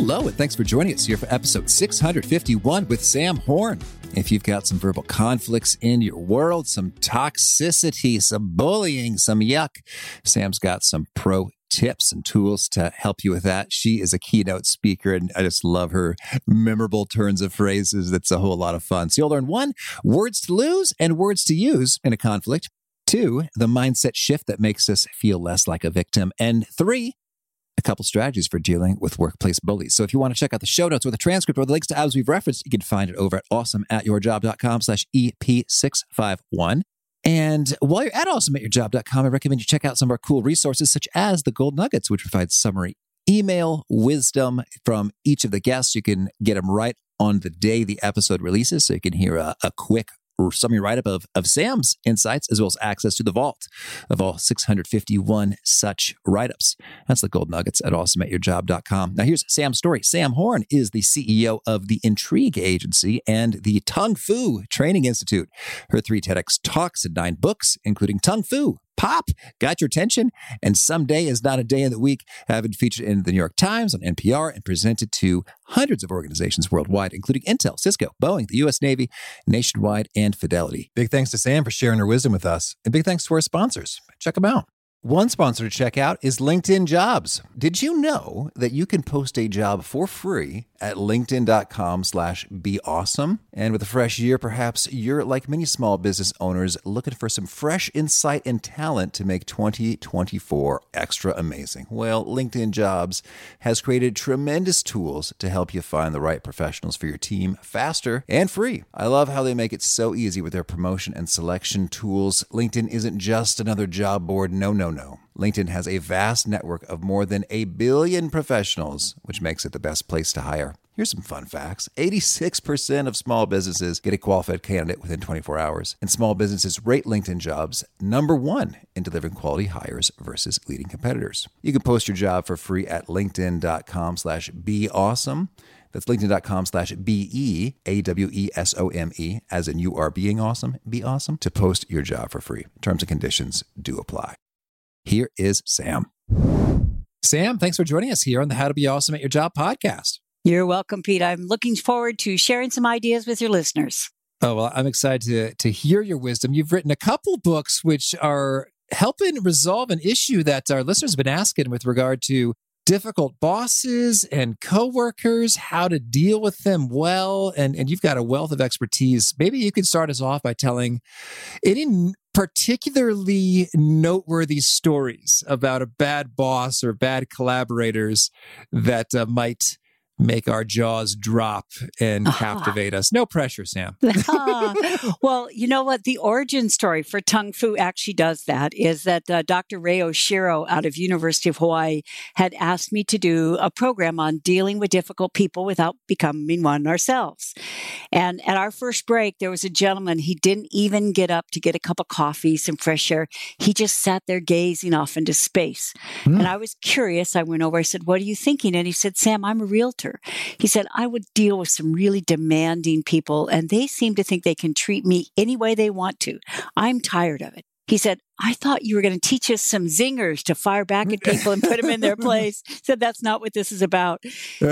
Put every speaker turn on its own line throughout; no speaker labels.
Hello, and thanks for joining us here for episode 651 with Sam Horn. If you've got some verbal conflicts in your world, some toxicity, some bullying, some yuck, Sam's got some pro tips and tools to help you with that. She is a keynote speaker, and I just love her memorable turns of phrases. That's a whole lot of fun. So you'll learn one, words to lose and words to use in a conflict. Two, the mindset shift that makes us feel less like a victim. And three, a couple strategies for dealing with workplace bullies. So if you want to check out the show notes or the transcript or the links to apps we've referenced, you can find it over at awesomeatyourjob.com slash EP651. And while you're at awesomeatyourjob.com, I recommend you check out some of our cool resources, such as the Gold Nuggets, which provides summary email wisdom from each of the guests. You can get them right on the day the episode releases, so you can hear a, a quick summary write up of, of Sam's insights, as well as access to the vault of all 651 such write ups. That's the gold nuggets at awesomeatyourjob.com. Now, here's Sam's story. Sam Horn is the CEO of the Intrigue Agency and the Tongue Fu Training Institute. Her three TEDx talks and nine books, including Tongue Fu, pop, got your attention, and someday is not a day in the week, been featured in the New York Times, on NPR, and presented to hundreds of organizations worldwide, including Intel, Cisco, Boeing, the U.S. Navy, Nationwide, and Fidelity. Big thanks to Sam for sharing her wisdom with us, and big thanks to our sponsors. Check them out. One sponsor to check out is LinkedIn Jobs. Did you know that you can post a job for free at linkedin.com slash be awesome? And with a fresh year, perhaps you're like many small business owners looking for some fresh insight and talent to make 2024 extra amazing. Well, LinkedIn Jobs has created tremendous tools to help you find the right professionals for your team faster and free. I love how they make it so easy with their promotion and selection tools. LinkedIn isn't just another job board. No, no, no. LinkedIn has a vast network of more than a billion professionals, which makes it the best place to hire. Here's some fun facts 86% of small businesses get a qualified candidate within 24 hours, and small businesses rate LinkedIn jobs number one in delivering quality hires versus leading competitors. You can post your job for free at linkedin.com slash be awesome. That's linkedin.com slash B E A W E S O M E, as in you are being awesome, be awesome, to post your job for free. Terms and conditions do apply. Here is Sam. Sam, thanks for joining us here on the How to Be Awesome at Your Job podcast.
You're welcome, Pete. I'm looking forward to sharing some ideas with your listeners.
Oh, well, I'm excited to, to hear your wisdom. You've written a couple books which are helping resolve an issue that our listeners have been asking with regard to difficult bosses and coworkers, how to deal with them well. And, and you've got a wealth of expertise. Maybe you could start us off by telling any particularly noteworthy stories about a bad boss or bad collaborators that uh, might make our jaws drop and uh-huh. captivate us. No pressure, Sam.
well, you know what? The origin story for Tongue Fu actually does that is that uh, Dr. Ray Oshiro out of University of Hawaii had asked me to do a program on dealing with difficult people without becoming one ourselves. And at our first break, there was a gentleman, he didn't even get up to get a cup of coffee, some fresh air. He just sat there gazing off into space. Mm. And I was curious. I went over, I said, What are you thinking? And he said, Sam, I'm a realtor. He said, I would deal with some really demanding people, and they seem to think they can treat me any way they want to. I'm tired of it. He said, I thought you were going to teach us some zingers to fire back at people and put them in their place. Said, that's not what this is about.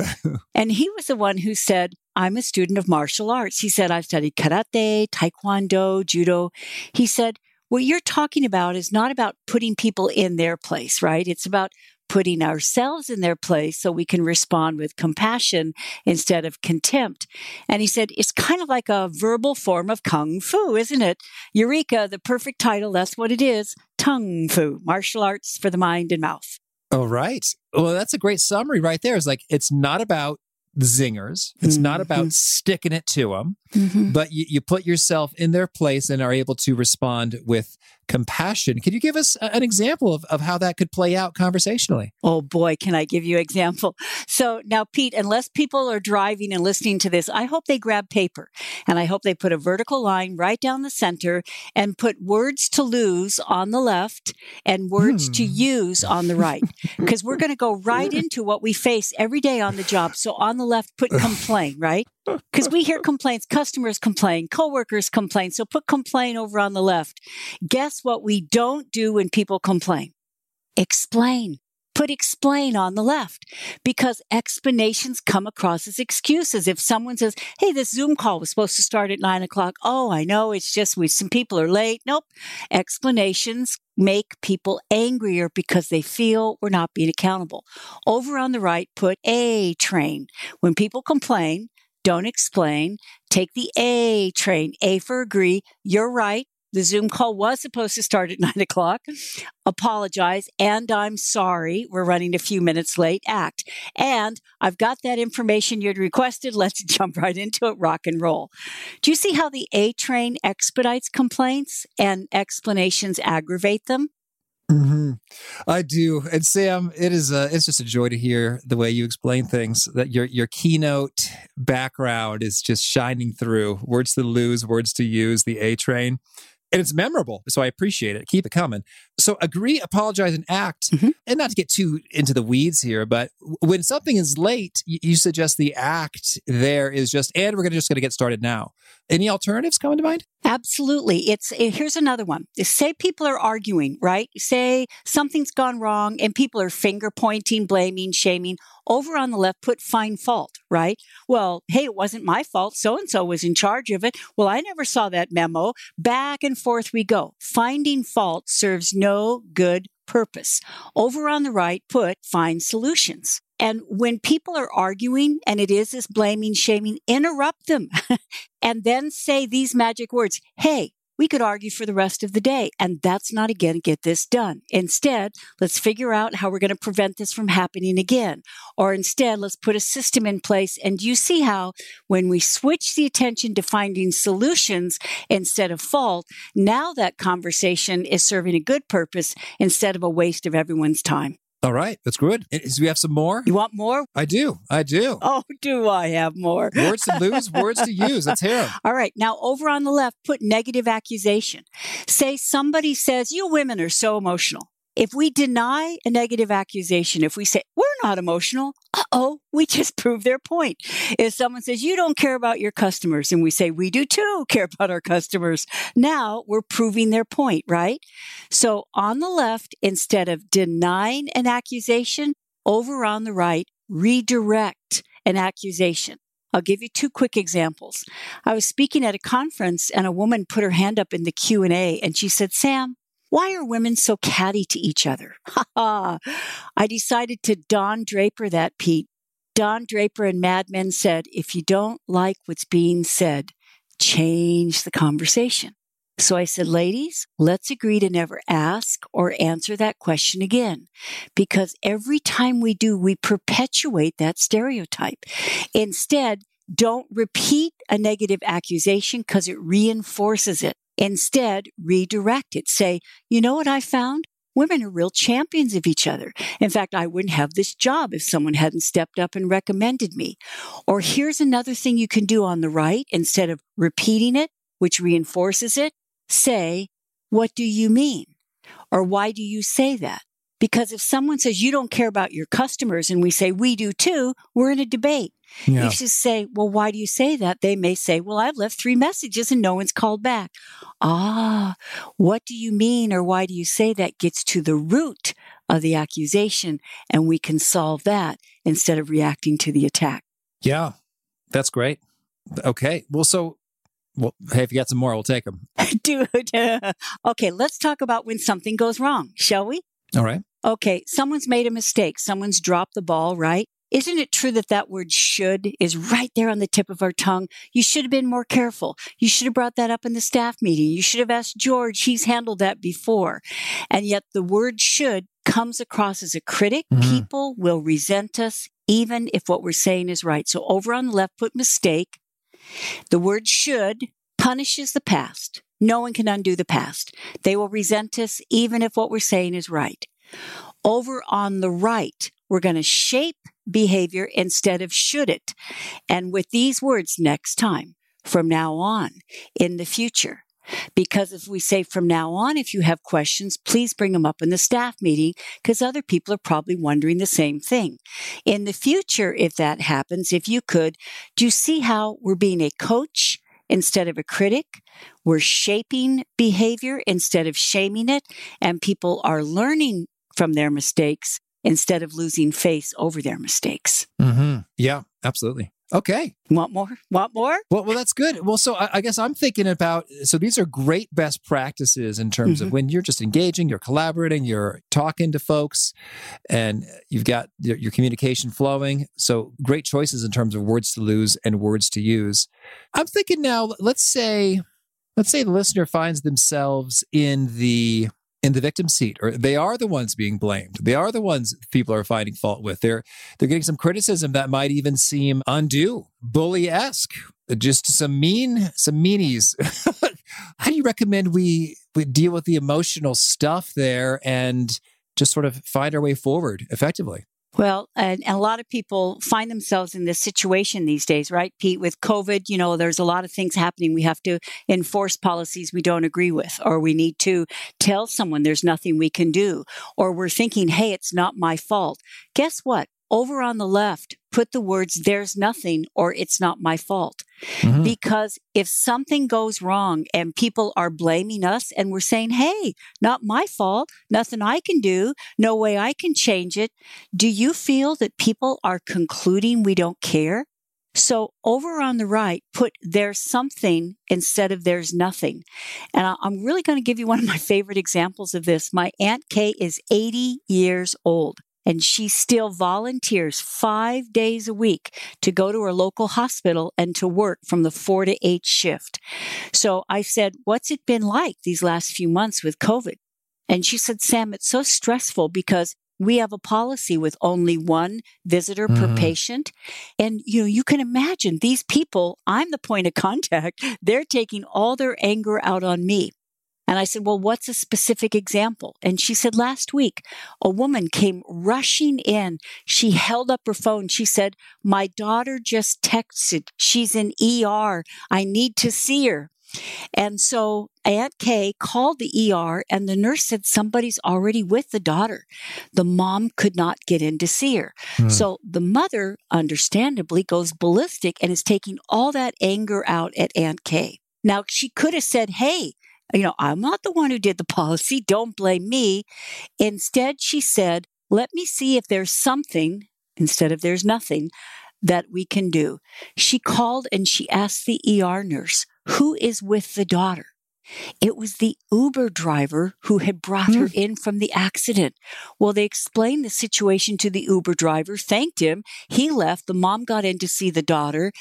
and he was the one who said, I'm a student of martial arts. He said, I've studied karate, taekwondo, judo. He said, what you're talking about is not about putting people in their place, right? It's about putting ourselves in their place so we can respond with compassion instead of contempt. And he said, it's kind of like a verbal form of kung fu, isn't it? Eureka, the perfect title. That's what it is. Tongue fu, martial arts for the mind and mouth.
All right. Well, that's a great summary right there. It's like, it's not about zingers. It's mm-hmm. not about sticking it to them, mm-hmm. but you, you put yourself in their place and are able to respond with compassion. Could you give us an example of, of how that could play out conversationally?
Oh boy, can I give you an example? So now, Pete, unless people are driving and listening to this, I hope they grab paper and I hope they put a vertical line right down the center and put words to lose on the left and words hmm. to use on the right. Because we're going to go right into what we face every day on the job. So on the left, put complain, right? Because we hear complaints, customers complain, coworkers complain. So put complain over on the left. Guess what we don't do when people complain? Explain. Put explain on the left because explanations come across as excuses. If someone says, Hey, this Zoom call was supposed to start at nine o'clock. Oh, I know. It's just we, some people are late. Nope. Explanations make people angrier because they feel we're not being accountable. Over on the right, put A train. When people complain, don't explain. Take the A train. A for agree. You're right. The Zoom call was supposed to start at nine o'clock. Apologize. And I'm sorry. We're running a few minutes late. Act. And I've got that information you'd requested. Let's jump right into it. Rock and roll. Do you see how the A train expedites complaints and explanations aggravate them?
Mm-hmm. I do, and Sam, it is a, it's just a joy to hear the way you explain things. That your your keynote background is just shining through. Words to lose, words to use. The A train and it's memorable. So I appreciate it. Keep it coming. So agree, apologize, and act. Mm-hmm. And not to get too into the weeds here, but when something is late, you suggest the act there is just, and we're gonna just going to get started now. Any alternatives coming to mind?
Absolutely. It's eh, here's another one. Say people are arguing, right? Say something's gone wrong and people are finger pointing, blaming, shaming. Over on the left, put find fault, right? Well, hey, it wasn't my fault. So and so was in charge of it. Well, I never saw that memo. Back and forth we go. Finding fault serves no good purpose. Over on the right, put find solutions. And when people are arguing and it is this blaming, shaming, interrupt them and then say these magic words. Hey, we could argue for the rest of the day. And that's not again get this done. Instead, let's figure out how we're going to prevent this from happening again. Or instead, let's put a system in place. And you see how when we switch the attention to finding solutions instead of fault, now that conversation is serving a good purpose instead of a waste of everyone's time.
All right, that's good. Do we have some more?
You want more?
I do. I do.
Oh, do I have more?
Words to lose, words to use. Let's hear them.
All right. Now, over on the left, put negative accusation. Say somebody says, You women are so emotional. If we deny a negative accusation, if we say, we're not emotional, uh oh, we just prove their point. If someone says, you don't care about your customers, and we say, we do too care about our customers, now we're proving their point, right? So on the left, instead of denying an accusation, over on the right, redirect an accusation. I'll give you two quick examples. I was speaking at a conference and a woman put her hand up in the Q&A and she said, "Sam, why are women so catty to each other? Ha ha. I decided to Don Draper that, Pete. Don Draper and Mad Men said, if you don't like what's being said, change the conversation. So I said, ladies, let's agree to never ask or answer that question again. Because every time we do, we perpetuate that stereotype. Instead, don't repeat a negative accusation because it reinforces it. Instead, redirect it. Say, you know what I found? Women are real champions of each other. In fact, I wouldn't have this job if someone hadn't stepped up and recommended me. Or here's another thing you can do on the right instead of repeating it, which reinforces it. Say, what do you mean? Or why do you say that? Because if someone says you don't care about your customers and we say we do too, we're in a debate. Yeah. If you just say, well, why do you say that? They may say, well, I've left three messages and no one's called back. Ah, what do you mean or why do you say that gets to the root of the accusation and we can solve that instead of reacting to the attack.
Yeah, that's great. Okay. Well, so well, hey, if you got some more, we'll take them.
Dude. okay, let's talk about when something goes wrong, shall we?
All right.
Okay, someone's made a mistake. Someone's dropped the ball, right? Isn't it true that that word should is right there on the tip of our tongue? You should have been more careful. You should have brought that up in the staff meeting. You should have asked George. He's handled that before. And yet the word should comes across as a critic. Mm-hmm. People will resent us even if what we're saying is right. So over on the left, put mistake. The word should punishes the past. No one can undo the past. They will resent us even if what we're saying is right. Over on the right, we're going to shape behavior instead of should it. And with these words next time, from now on, in the future. Because if we say from now on, if you have questions, please bring them up in the staff meeting because other people are probably wondering the same thing. In the future, if that happens, if you could, do you see how we're being a coach instead of a critic? We're shaping behavior instead of shaming it, and people are learning from their mistakes instead of losing face over their mistakes.
Mm-hmm. Yeah, absolutely. Okay.
Want more? Want more?
Well, well, that's good. Well, so I, I guess I'm thinking about so these are great best practices in terms mm-hmm. of when you're just engaging, you're collaborating, you're talking to folks, and you've got your, your communication flowing. So great choices in terms of words to lose and words to use. I'm thinking now. Let's say, let's say the listener finds themselves in the in the victim seat or they are the ones being blamed. They are the ones people are finding fault with. They're they're getting some criticism that might even seem undue bully-esque just some mean some meanies. How do you recommend we we deal with the emotional stuff there and just sort of find our way forward effectively
well, and, and, a lot of people find themselves in this situation these days, right, Pete? With COVID, you know, there's a lot of things happening. We have to enforce policies we don't agree with, or we need to tell someone there's nothing we can do, or we're thinking, hey, it's not my fault. Guess what? Over on the left, put the words, there's nothing or it's not my fault. Mm-hmm. Because if something goes wrong and people are blaming us and we're saying, hey, not my fault, nothing I can do, no way I can change it, do you feel that people are concluding we don't care? So over on the right, put there's something instead of there's nothing. And I'm really going to give you one of my favorite examples of this. My Aunt Kay is 80 years old and she still volunteers five days a week to go to her local hospital and to work from the four to eight shift. So I said, What's it been like these last few months with COVID? And she said, Sam, it's so stressful because we have a policy with only one visitor mm-hmm. per patient. And, you know, you can imagine these people, I'm the point of contact. They're taking all their anger out on me. And I said, Well, what's a specific example? And she said, Last week, a woman came rushing in. She held up her phone. She said, My daughter just texted. She's in ER. I need to see her. And so Aunt Kay called the ER and the nurse said somebody's already with the daughter. The mom could not get in to see her. Hmm. So the mother, understandably, goes ballistic and is taking all that anger out at Aunt Kay. Now, she could have said, Hey, you know, I'm not the one who did the policy. Don't blame me. Instead, she said, let me see if there's something instead of there's nothing that we can do. She called and she asked the ER nurse, who is with the daughter? It was the Uber driver who had brought her hmm. in from the accident. Well, they explained the situation to the Uber driver, thanked him. He left. The mom got in to see the daughter.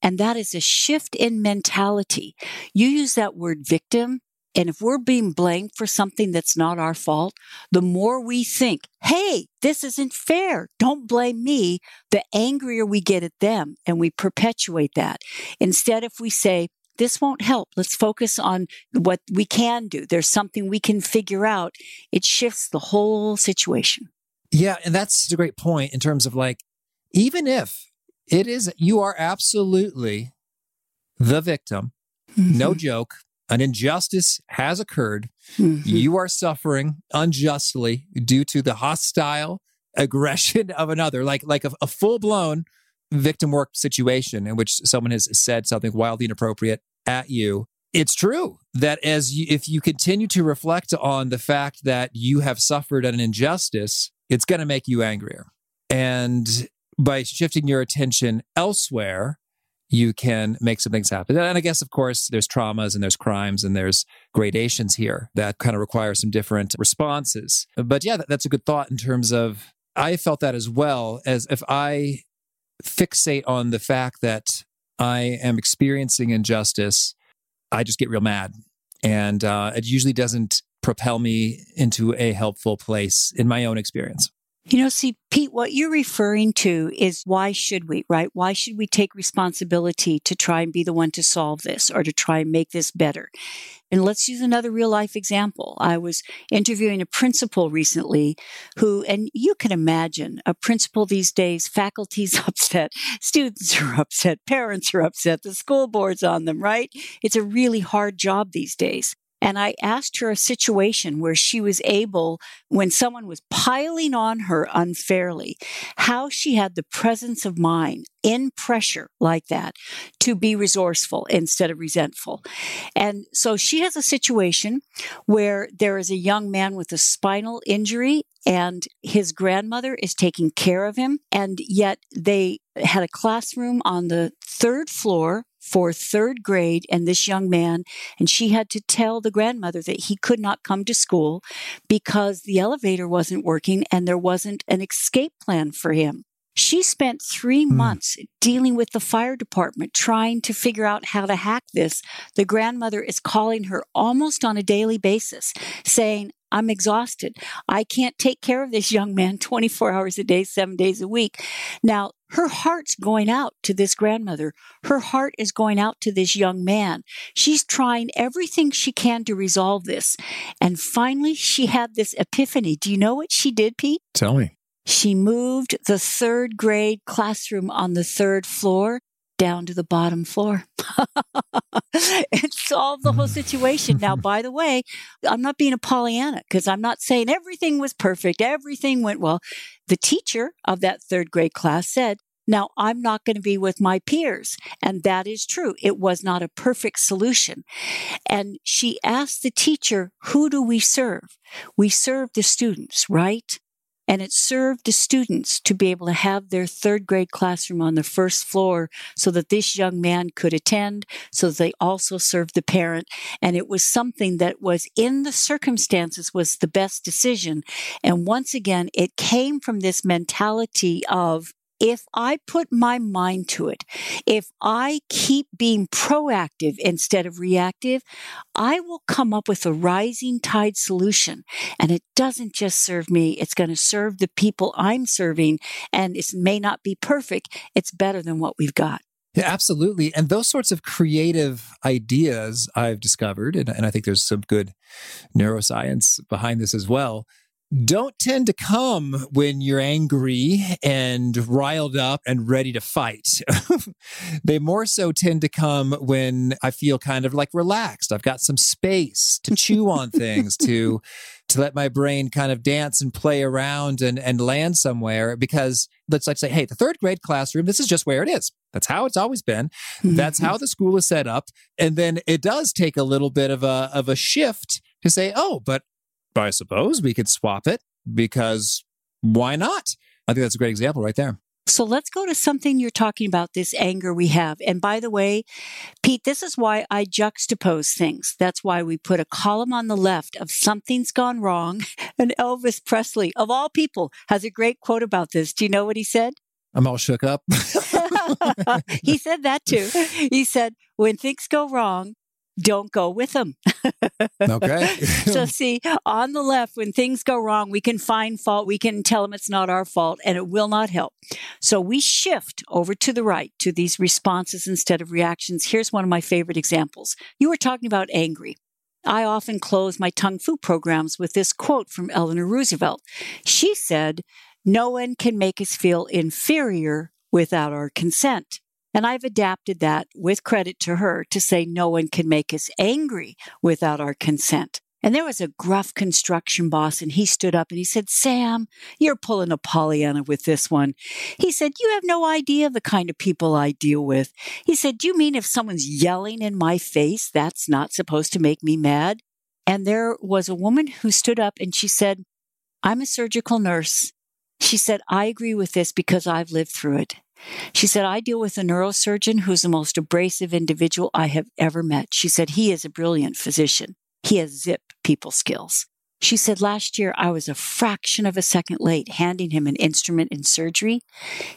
And that is a shift in mentality. You use that word victim. And if we're being blamed for something that's not our fault, the more we think, hey, this isn't fair, don't blame me, the angrier we get at them and we perpetuate that. Instead, if we say, this won't help. Let's focus on what we can do. There's something we can figure out. It shifts the whole situation.
Yeah. And that's a great point in terms of like, even if it is, you are absolutely the victim, mm-hmm. no joke, an injustice has occurred. Mm-hmm. You are suffering unjustly due to the hostile aggression of another, like like a, a full blown victim work situation in which someone has said something wildly inappropriate at you. It's true that as you, if you continue to reflect on the fact that you have suffered an injustice, it's going to make you angrier. And by shifting your attention elsewhere, you can make some things happen. And I guess, of course, there's traumas and there's crimes and there's gradations here that kind of require some different responses. But yeah, that's a good thought in terms of I felt that as well as if I fixate on the fact that I am experiencing injustice, I just get real mad. And uh, it usually doesn't propel me into a helpful place in my own experience.
You know, see, Pete, what you're referring to is why should we, right? Why should we take responsibility to try and be the one to solve this or to try and make this better? And let's use another real life example. I was interviewing a principal recently who, and you can imagine a principal these days, faculty's upset, students are upset, parents are upset, the school board's on them, right? It's a really hard job these days. And I asked her a situation where she was able, when someone was piling on her unfairly, how she had the presence of mind in pressure like that to be resourceful instead of resentful. And so she has a situation where there is a young man with a spinal injury and his grandmother is taking care of him. And yet they had a classroom on the third floor for third grade and this young man, and she had to tell the grandmother that he could not come to school because the elevator wasn't working and there wasn't an escape plan for him. She spent three mm. months dealing with the fire department, trying to figure out how to hack this. The grandmother is calling her almost on a daily basis, saying, I'm exhausted. I can't take care of this young man 24 hours a day, seven days a week. Now, her heart's going out to this grandmother. Her heart is going out to this young man. She's trying everything she can to resolve this. And finally, she had this epiphany. Do you know what she did, Pete?
Tell me.
She moved the third grade classroom on the third floor down to the bottom floor and solve the whole mm. situation. Now, by the way, I'm not being a Pollyanna because I'm not saying everything was perfect, everything went well. The teacher of that third grade class said, now, I'm not going to be with my peers. And that is true. It was not a perfect solution. And she asked the teacher, who do we serve? We serve the students, right? And it served the students to be able to have their third grade classroom on the first floor so that this young man could attend, so they also served the parent. And it was something that was in the circumstances was the best decision. And once again, it came from this mentality of if I put my mind to it, if I keep being proactive instead of reactive, I will come up with a rising tide solution. And it doesn't just serve me, it's going to serve the people I'm serving. And it may not be perfect, it's better than what we've got.
Yeah, absolutely. And those sorts of creative ideas I've discovered, and, and I think there's some good neuroscience behind this as well, don't tend to come when you're angry and riled up and ready to fight. they more so tend to come when I feel kind of like relaxed. I've got some space to chew on things, to to let my brain kind of dance and play around and, and land somewhere because let's like say, hey, the third grade classroom, this is just where it is. That's how it's always been. That's mm-hmm. how the school is set up. And then it does take a little bit of a of a shift to say, oh, but I suppose we could swap it because why not? I think that's a great example right there.
So let's go to something you're talking about this anger we have. And by the way, Pete, this is why I juxtapose things. That's why we put a column on the left of something's gone wrong. And Elvis Presley, of all people, has a great quote about this. Do you know what he said?
I'm all shook up.
he said that too. He said, when things go wrong, don't go with them.
okay.
so, see, on the left, when things go wrong, we can find fault. We can tell them it's not our fault and it will not help. So, we shift over to the right to these responses instead of reactions. Here's one of my favorite examples. You were talking about angry. I often close my Tongue Fu programs with this quote from Eleanor Roosevelt. She said, No one can make us feel inferior without our consent. And I've adapted that with credit to her to say no one can make us angry without our consent. And there was a gruff construction boss, and he stood up and he said, Sam, you're pulling a Pollyanna with this one. He said, You have no idea the kind of people I deal with. He said, Do you mean if someone's yelling in my face, that's not supposed to make me mad? And there was a woman who stood up and she said, I'm a surgical nurse. She said, I agree with this because I've lived through it. She said, I deal with a neurosurgeon who's the most abrasive individual I have ever met. She said, he is a brilliant physician. He has zip people skills. She said, last year I was a fraction of a second late handing him an instrument in surgery.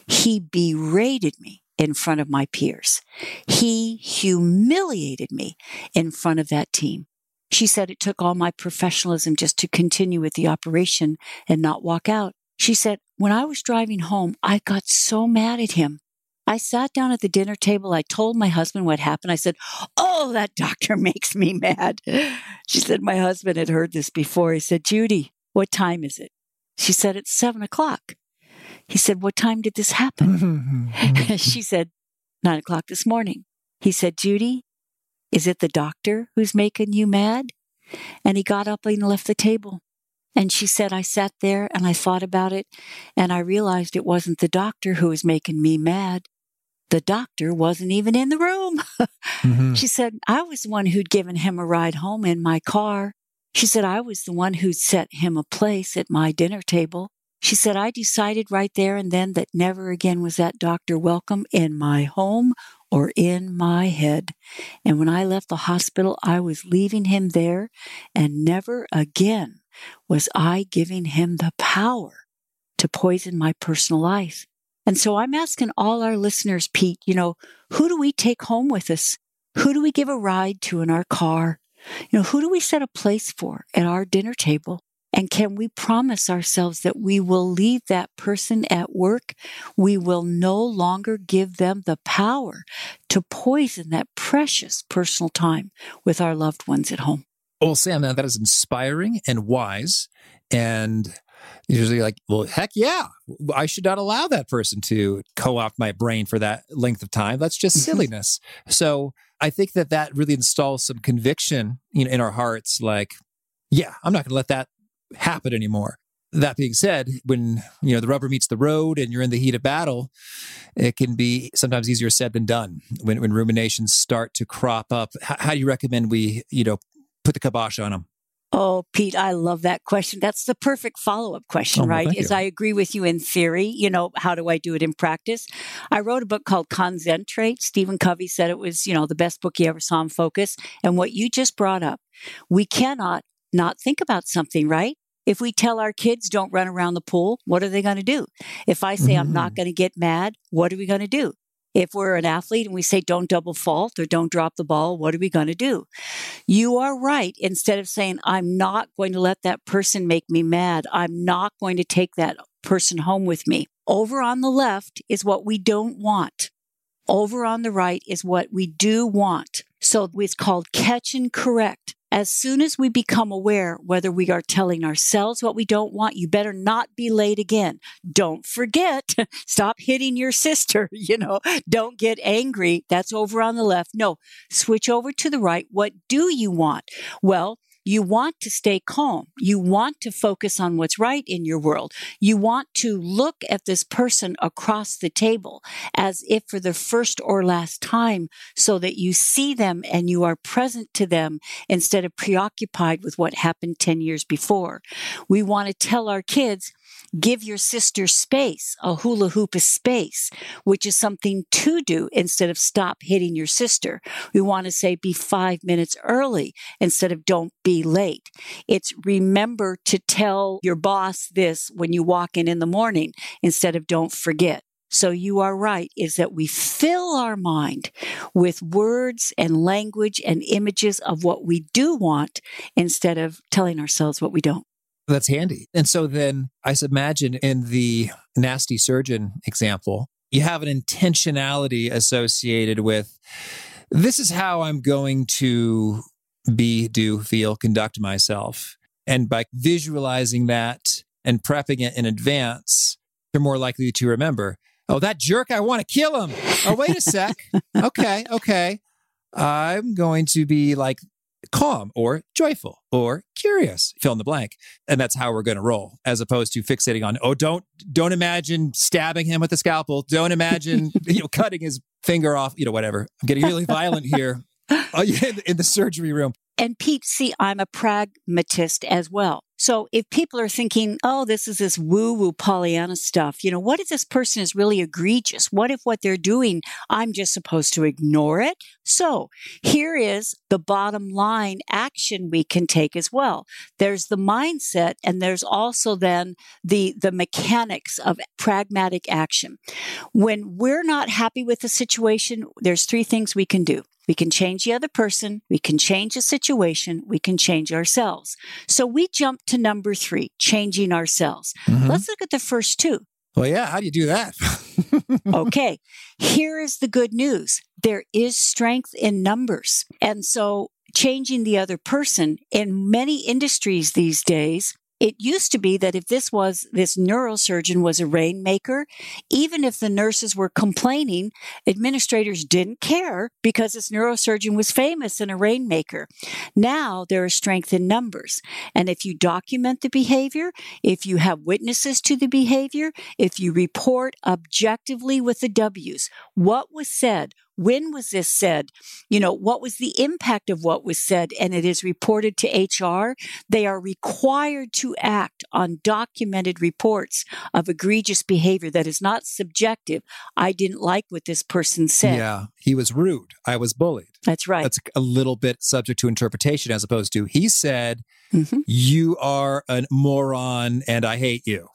He berated me in front of my peers. He humiliated me in front of that team. She said it took all my professionalism just to continue with the operation and not walk out. She said, When I was driving home, I got so mad at him. I sat down at the dinner table. I told my husband what happened. I said, Oh, that doctor makes me mad. She said, My husband had heard this before. He said, Judy, what time is it? She said, It's seven o'clock. He said, What time did this happen? she said, Nine o'clock this morning. He said, Judy, is it the doctor who's making you mad? And he got up and left the table. And she said, I sat there and I thought about it and I realized it wasn't the doctor who was making me mad. The doctor wasn't even in the room. mm-hmm. She said, I was the one who'd given him a ride home in my car. She said, I was the one who'd set him a place at my dinner table. She said, I decided right there and then that never again was that doctor welcome in my home or in my head. And when I left the hospital, I was leaving him there and never again was I giving him the power to poison my personal life. And so I'm asking all our listeners, Pete, you know, who do we take home with us? Who do we give a ride to in our car? You know, who do we set a place for at our dinner table? And can we promise ourselves that we will leave that person at work? We will no longer give them the power to poison that precious personal time with our loved ones at home.
Well, Sam, that is inspiring and wise. And usually like, well, heck yeah, I should not allow that person to co-opt my brain for that length of time. That's just silliness. so I think that that really installs some conviction you know, in our hearts. Like, yeah, I'm not going to let that happen anymore. That being said, when you know the rubber meets the road and you're in the heat of battle, it can be sometimes easier said than done. When when ruminations start to crop up, how, how do you recommend we you know put the kibosh on them?
Oh, Pete, I love that question. That's the perfect follow up question, oh, well, right? Is I agree with you in theory. You know, how do I do it in practice? I wrote a book called Concentrate. Stephen Covey said it was, you know, the best book he ever saw in focus. And what you just brought up, we cannot not think about something, right? If we tell our kids don't run around the pool, what are they going to do? If I say mm-hmm. I'm not mm-hmm. going to get mad, what are we going to do? If we're an athlete and we say don't double fault or don't drop the ball, what are we going to do? You are right. Instead of saying, I'm not going to let that person make me mad, I'm not going to take that person home with me. Over on the left is what we don't want. Over on the right is what we do want. So it's called catch and correct. As soon as we become aware whether we are telling ourselves what we don't want, you better not be late again. Don't forget, stop hitting your sister, you know, don't get angry. That's over on the left. No, switch over to the right. What do you want? Well, you want to stay calm. You want to focus on what's right in your world. You want to look at this person across the table as if for the first or last time so that you see them and you are present to them instead of preoccupied with what happened 10 years before. We want to tell our kids, Give your sister space. A hula hoop is space, which is something to do instead of stop hitting your sister. We want to say be five minutes early instead of don't be late. It's remember to tell your boss this when you walk in in the morning instead of don't forget. So you are right, is that we fill our mind with words and language and images of what we do want instead of telling ourselves what we don't.
That's handy. And so then I imagine in the nasty surgeon example, you have an intentionality associated with this is how I'm going to be, do, feel, conduct myself. And by visualizing that and prepping it in advance, you're more likely to remember, oh, that jerk, I want to kill him. Oh, wait a sec. okay, okay. I'm going to be like calm or joyful or curious fill in the blank. And that's how we're going to roll as opposed to fixating on oh don't don't imagine stabbing him with a scalpel. Don't imagine you know cutting his finger off you know whatever. I'm getting really violent here oh, in the surgery room.
And Pete, see, I'm a pragmatist as well. So if people are thinking, oh, this is this woo woo Pollyanna stuff, you know, what if this person is really egregious? What if what they're doing, I'm just supposed to ignore it? So here is the bottom line action we can take as well. There's the mindset and there's also then the, the mechanics of pragmatic action. When we're not happy with the situation, there's three things we can do. We can change the other person, we can change the situation, we can change ourselves. So we jump to number three, changing ourselves.
Mhm.
Let's look at the first two.
Well, yeah. How do you do that?
okay, here is the good news there is strength in numbers. And so, changing the other person in many industries these days, it used to be that if this was this neurosurgeon was a rainmaker, even if the nurses were complaining, administrators didn't care because this neurosurgeon was famous and a rainmaker. Now there is strength in numbers. And if you document the behavior, if you have witnesses to the behavior, if you report objectively with the W's, what was said, when was this said? You know, what was the impact of what was said? And it is reported to HR. They are required to act on documented reports of egregious behavior that is not subjective. I didn't like what this person said.
yeah. He was rude. I was bullied.
That's right.
That's a little bit subject to interpretation as opposed to he said,
Mhm.
You are a moron and I hate you.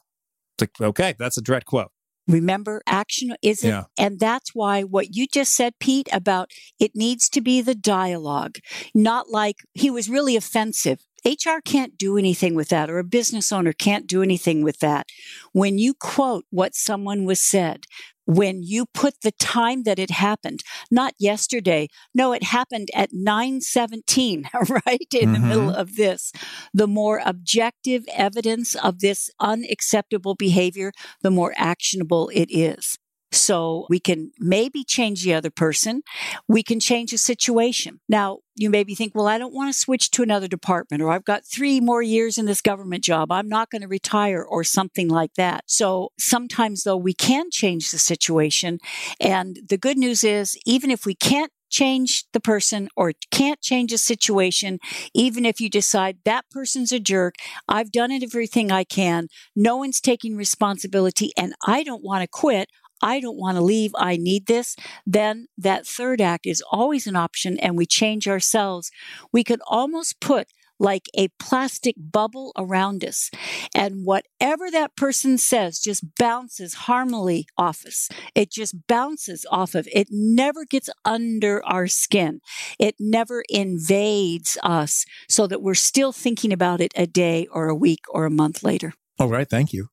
It's like, okay, that's a direct quote.
Remember, action isn't,
Yeah.
and that's why what you just said, Pete, about it needs to be the dialogue, not like he was really offensive. HR can't do anything with that, or a business owner can't do anything with that. When you quote what someone was said, when you put the time that it happened, not yesterday, no, it happened at 917, right? In the
Mhm.
middle of this. The more objective evidence of this unacceptable behavior, the more actionable it is. So we can maybe change the other person. We can change the situation. Now, you maybe think, well, I don't want to switch to another department or I've got three more years in this government job. I'm not going to retire or something like that. So sometimes though we can change the situation. And the good news is even if we can't change the person or can't change a situation, even if you decide that person's a jerk, I've done everything I can. No one's taking responsibility and I don't want to quit. I don't want to leave. I need this. Then that third act is always an option and we change ourselves. We could almost put like a plastic bubble around us. And whatever that person says just bounces harmony off us. It just bounces off of. It never gets under our skin. It never invades us so that we're still thinking about it a day or a week or a month later.
All right. Thank you.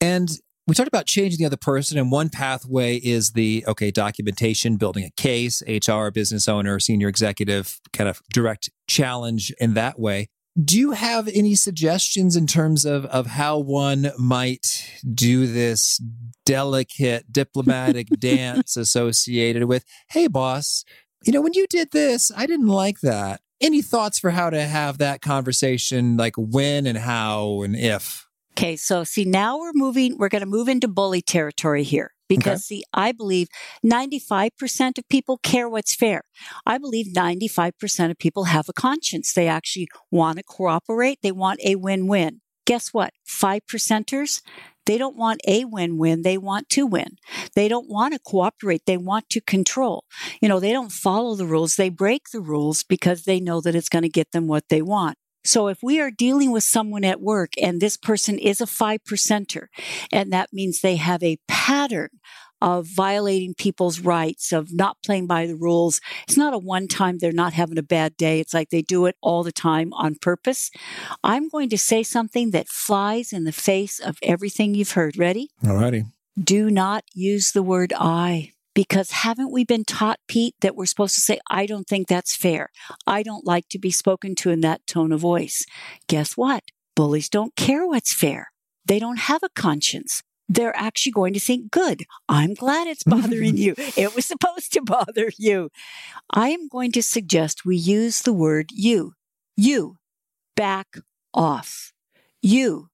And we talked about changing the other person, and one pathway is the okay documentation, building a case, HR, business owner, senior executive, kind of direct challenge in that way. Do you have any suggestions in terms of of how one might do this delicate diplomatic dance associated with, hey boss, you know when you did this, I didn't like that. Any thoughts for how to have that conversation, like when and how and if?
Okay, so see, now we're moving, we're going to move into bully territory here because, see, I believe 95% of people care what's fair. I believe 95% of people have a conscience. They actually want to cooperate, they want a win win. Guess what? Five percenters, they don't want a win win. They want to win. They don't want to cooperate. They want to control. You know, they don't follow the rules. They break the rules because they know that it's going to get them what they want. So if we are dealing with someone at work and this person is a five percenter, and that means they have a pattern of violating people's rights, of not playing by the rules. It's not a one time they're not having a bad day. It's like they do it all the time on purpose. I'm going to say something that flies in the face of everything you've heard. Ready?
All righty.
Do not use the word I. Because haven't we been taught, Pete, that we're supposed to say, I don't think that's fair. I don't like to be spoken to in that tone of voice. Guess what? Bullies don't care what's fair. They don't have a conscience. They're actually going to think, good, I'm glad it's bothering you. It was supposed to bother you. I am going to suggest we use the word you. You, back off. You,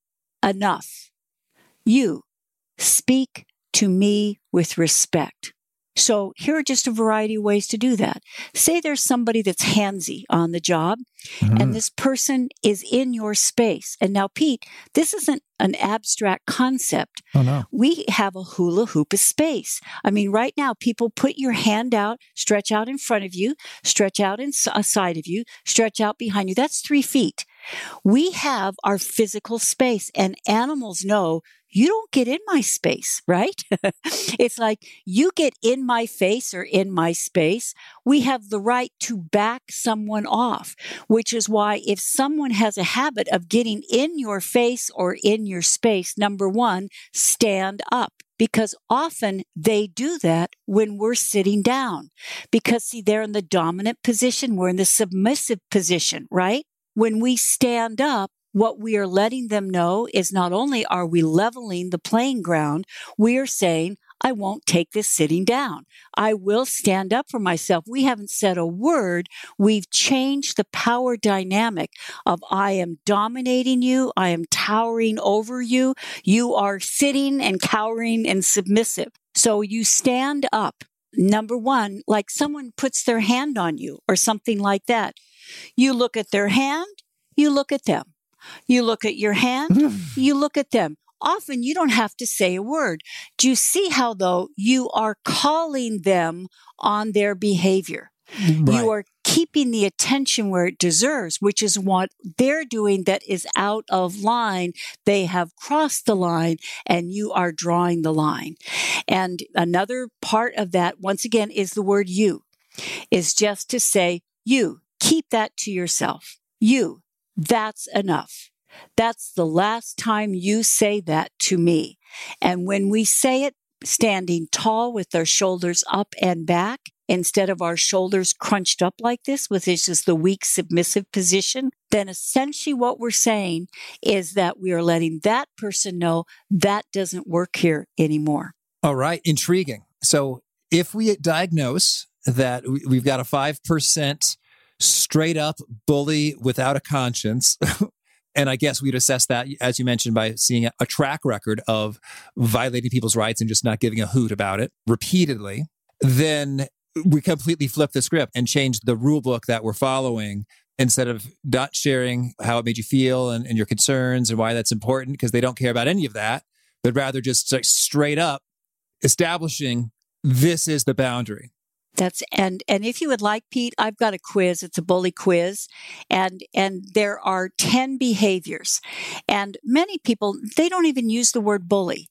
enough. You, speak to me with respect. So here are just a variety of ways to do that. Say there's somebody that's handsy on the job
Mm-hmm.
and this person is in your space. And now, Pete, this isn't an abstract concept.
oh no.
We have a hula hoop of space. I mean, right now, people put your hand out, stretch out in front of you, stretch out in side of you, stretch out behind you. That's three feet. We have our physical space, and animals know you don't get in my space, right? it's like you get in my face or in my space. We have the right to back someone off, which is why if someone has a habit of getting in your face or in your space, number one, stand up because often they do that when we're sitting down because see, they're in the dominant position. We're in the submissive position, right? When we stand up, what we are letting them know is not only are we leveling the playing ground, we are saying, I won't take this sitting down. I will stand up for myself. We haven't said a word. We've changed the power dynamic of I am dominating you. I am towering over you. You are sitting and cowering and submissive. So you stand up. Number one, like someone puts their hand on you or something like that. You look at their hand, you look at them. You look at your hand, hmm. you look at them. Often you don't have to say a word. Do you see how, though, you are calling them on their behavior? Right. You are keeping the attention where it deserves, which is what they're doing that is out of line. They have crossed the line and you are drawing the line. And another part of that, once again, is the word you, is just to say, you keep that to yourself. You, that's enough. That's the last time you say that to me. And when we say it standing tall with our shoulders up and back, instead of our shoulders crunched up like this, which is just the weak submissive position, then essentially what we're saying is that we are letting that person know that doesn't work here anymore.
All right. Intriguing. So if we diagnose that we've got a 5% straight up bully without a conscience. and I guess we'd assess that, as you mentioned, by seeing a track record of violating people's rights and just not giving a hoot about it repeatedly. Then we completely flip the script and change the rule book that we're following instead of not sharing how it made you feel and, and your concerns and why that's important because they don't care about any of that, but rather just like straight up establishing this is the boundary.
That's and and if you would like, Pete, I've got a quiz. It's a bully quiz, and and there are ten behaviors, and many people they don't even use the word bully,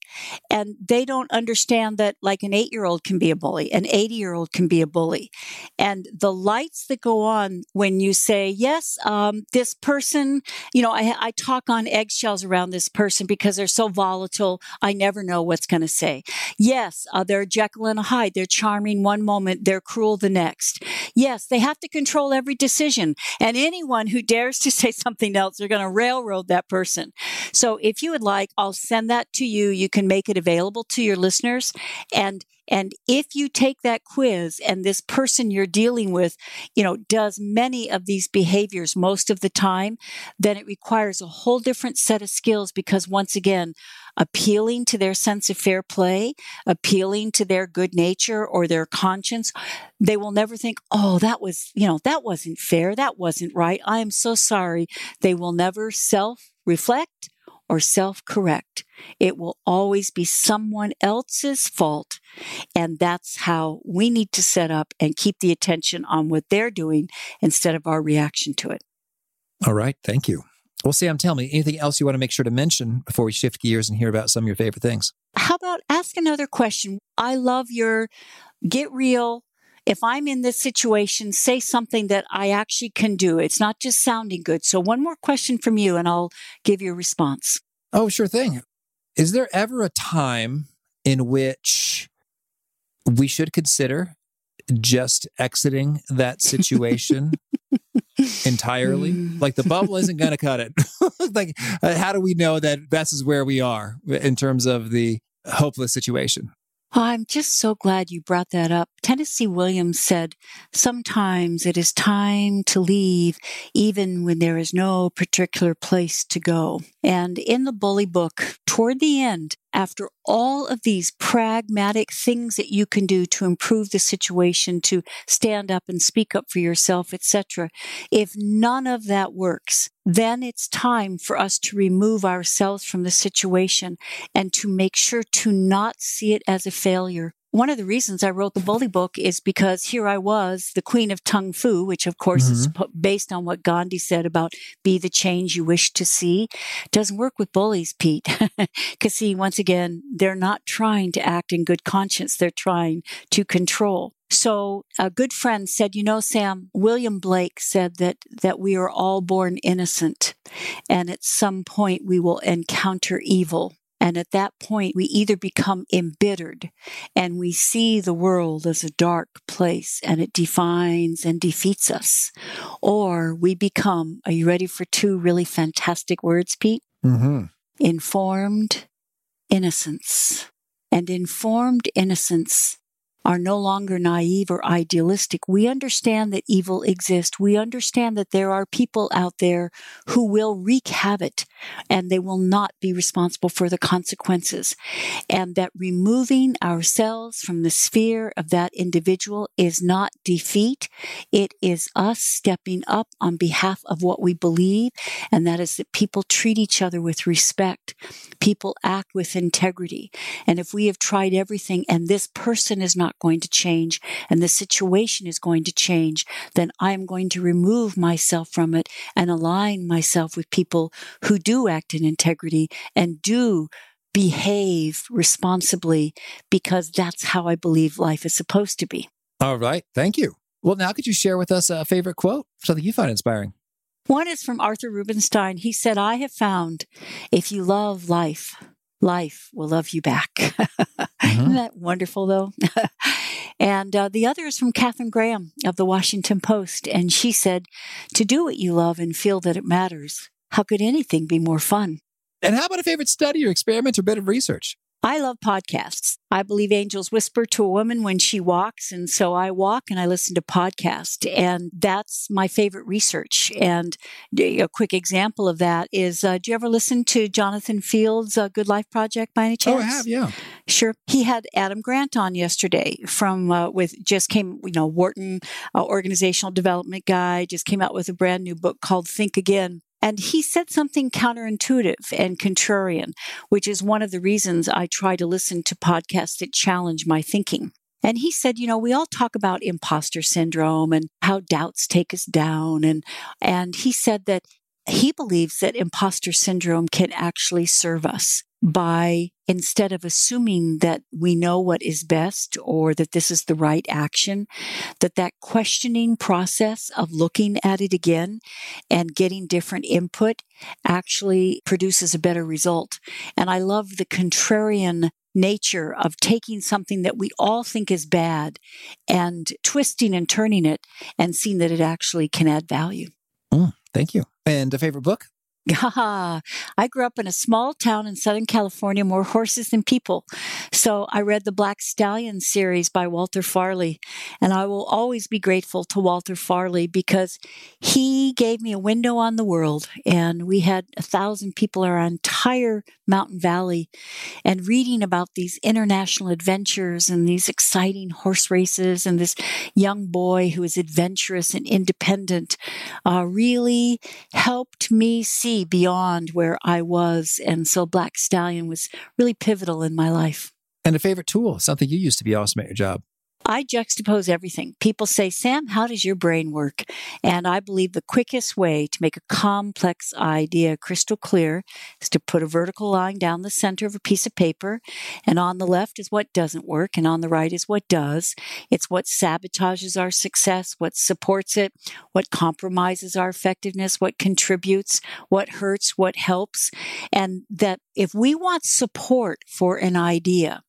and they don't understand that like an eight year old can be a bully, an eighty year old can be a bully, and the lights that go on when you say yes, um, this person, you know, I, I talk on eggshells around this person because they're so volatile. I never know what's going to say. Yes, uh, they're Jekyll and Hyde. They're charming one moment they're cruel the next. Yes, they have to control every decision. And anyone who dares to say something else, they're going to railroad that person. So if you would like, I'll send that to you. You can make it available to your listeners. And and if you take that quiz and this person you're dealing with, you know, does many of these behaviors most of the time, then it requires a whole different set of skills because once again, appealing to their sense of fair play, appealing to their good nature or their conscience, they will never think, oh, that was, you know, that wasn't fair. That wasn't right. I am so sorry. They will never self reflect or self correct. It will always be someone else's fault. And that's how we need to set up and keep the attention on what they're doing instead of our reaction to it.
All right. Thank you. Well, Sam, tell me anything else you want to make sure to mention before we shift gears and hear about some of your favorite things?
How about ask another question? I love your get real. If I'm in this situation, say something that I actually can do. It's not just sounding good. So, one more question from you, and I'll give you a response.
Oh, sure thing. Is there ever a time in which we should consider just exiting that situation entirely. like the bubble isn't going to cut it. like, uh, how do we know that this is where we are in terms of the hopeless situation?
Oh, I'm just so glad you brought that up. Tennessee Williams said, Sometimes it is time to leave, even when there is no particular place to go. And in the Bully book, toward the end, after all of these pragmatic things that you can do to improve the situation, to stand up and speak up for yourself, etc., if none of that works, then it's time for us to remove ourselves from the situation and to make sure to not see it as a failure, one of the reasons I wrote the bully book is because here I was, the queen of Tongue Fu, which of course mm-hmm. is based on what Gandhi said about be the change you wish to see. Doesn't work with bullies, Pete. Because see, once again, they're not trying to act in good conscience. They're trying to control. So a good friend said, you know, Sam, William Blake said that, that we are all born innocent and at some point we will encounter evil. And at that point, we either become embittered and we see the world as a dark place and it defines and defeats us, or we become, are you ready for two really fantastic words, Pete? Mm-hmm. Informed innocence. And informed innocence are no longer naive or idealistic. We understand that evil exists. We understand that there are people out there who will wreak havoc and they will not be responsible for the consequences. And that removing ourselves from the sphere of that individual is not defeat. It is us stepping up on behalf of what we believe. And that is that people treat each other with respect. People act with integrity. And if we have tried everything and this person is not not going to change and the situation is going to change, then I am going to remove myself from it and align myself with people who do act in integrity and do behave responsibly because that's how I believe life is supposed to be.
All right. Thank you. Well, now could you share with us a favorite quote, something you find inspiring?
One is from Arthur Rubinstein. He said, I have found if you love life, life will love you back. Mm-hmm. Isn't that wonderful, though? and uh, the other is from Katharine Graham of the Washington Post. And she said, To do what you love and feel that it matters, how could anything be more fun?
And how about a favorite study or experiment or bit of research?
I love podcasts. I believe angels whisper to a woman when she walks. And so I walk and I listen to podcasts. And that's my favorite research. And a quick example of that is uh, do you ever listen to Jonathan Fields' uh, Good Life Project by any chance?
Oh, I have, yeah.
Sure. He had Adam Grant on yesterday from, uh, with just came, you know, Wharton uh, organizational development guy, just came out with a brand new book called Think Again. And he said something counterintuitive and contrarian, which is one of the reasons I try to listen to podcasts that challenge my thinking. And he said, you know, we all talk about imposter syndrome and how doubts take us down. And, and he said that he believes that imposter syndrome can actually serve us by instead of assuming that we know what is best or that this is the right action, that that questioning process of looking at it again and getting different input actually produces a better result. And I love the contrarian nature of taking something that we all think is bad and twisting and turning it and seeing that it actually can add value.
Mm, thank you. And a favorite book?
I grew up in a small town in Southern California, more horses than people. So I read the Black Stallion series by Walter Farley. And I will always be grateful to Walter Farley because he gave me a window on the world. And we had a thousand people, our entire Mountain Valley, and reading about these international adventures and these exciting horse races and this young boy who is adventurous and independent uh, really helped me see see beyond where I was. And so Black Stallion was really pivotal in my life.
And a favorite tool, something you used to be awesome at your job.
I juxtapose everything. People say, Sam, how does your brain work? And I believe the quickest way to make a complex idea crystal clear is to put a vertical line down the center of a piece of paper. And on the left is what doesn't work, and on the right is what does. It's what sabotages our success, what supports it, what compromises our effectiveness, what contributes, what hurts, what helps. And that if we want support for an idea,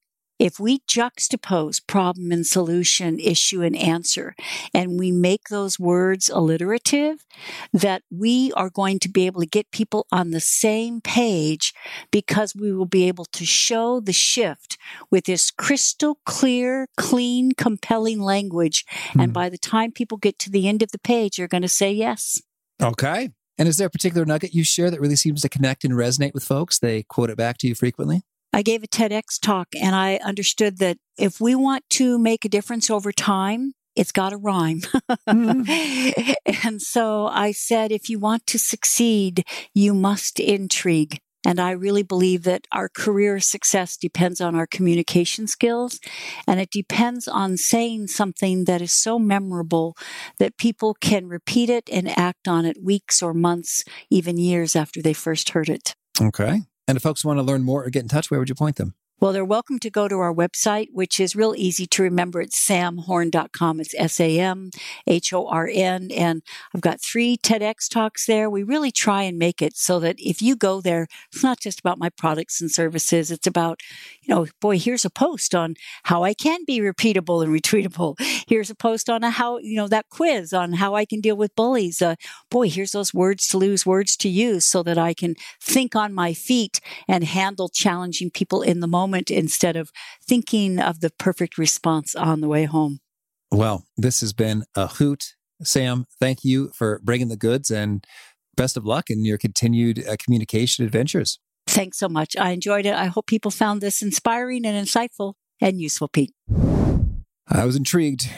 if we juxtapose problem and solution, issue and answer, and we make those words alliterative, that we are going to be able to get people on the same page because we will be able to show the shift with this crystal clear, clean, compelling language. Mm. And hmm. by the time people get to the end of the page, you're going to say yes.
Okay. And is there a particular nugget you share that really seems to connect and resonate with folks? They quote it back to you frequently?
I gave a TEDx talk and I understood that if we want to make a difference over time, it's got to rhyme. mm-hmm. And so I said, if you want to succeed, you must intrigue. And I really believe that our career success depends on our communication skills and it depends on saying something that is so memorable that people can repeat it and act on it weeks or months, even years after they first heard it.
Okay. And if folks want to learn more or get in touch, where would you point them?
Well, they're welcome to go to our website, which is real easy to remember. It's samhorn.com. It's S A M H O R N. And I've got three TEDx talks there. We really try and make it so that if you go there, it's not just about my products and services. It's about, you know, boy, here's a post on how I can be repeatable and retweetable. Here's a post on a how, you know, that quiz on how I can deal with bullies. Uh, boy, here's those words to lose, words to use so that I can think on my feet and handle challenging people in the moment moment instead of thinking of the perfect response on the way home.
Well, this has been a hoot. Sam, thank you for bringing the goods and best of luck in your continued uh, communication adventures.
Thanks so much. I enjoyed it. I hope people found this inspiring and insightful and useful, Pete.
I was intrigued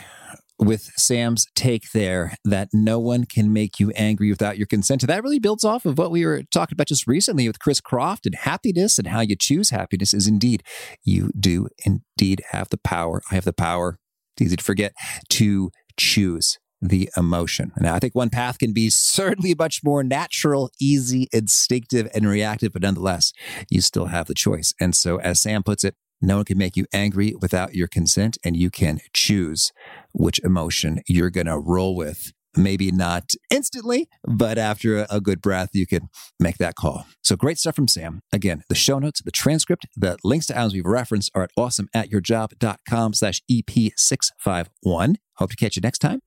with Sam's take there that no one can make you angry without your consent. And that really builds off of what we were talking about just recently with Chris Croft and happiness and how you choose happiness is indeed you do indeed have the power. I have the power. It's easy to forget to choose the emotion. Now, I think one path can be certainly much more natural, easy, instinctive, and reactive, but nonetheless, you still have the choice. And so, as Sam puts it, no one can make you angry without your consent, and you can choose which emotion you're going to roll with. Maybe not instantly, but after a good breath, you can make that call. So great stuff from Sam. Again, the show notes, the transcript, the links to items we've referenced are at awesomeatyourjob.com slash EP651. Hope to catch you next time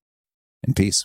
and peace.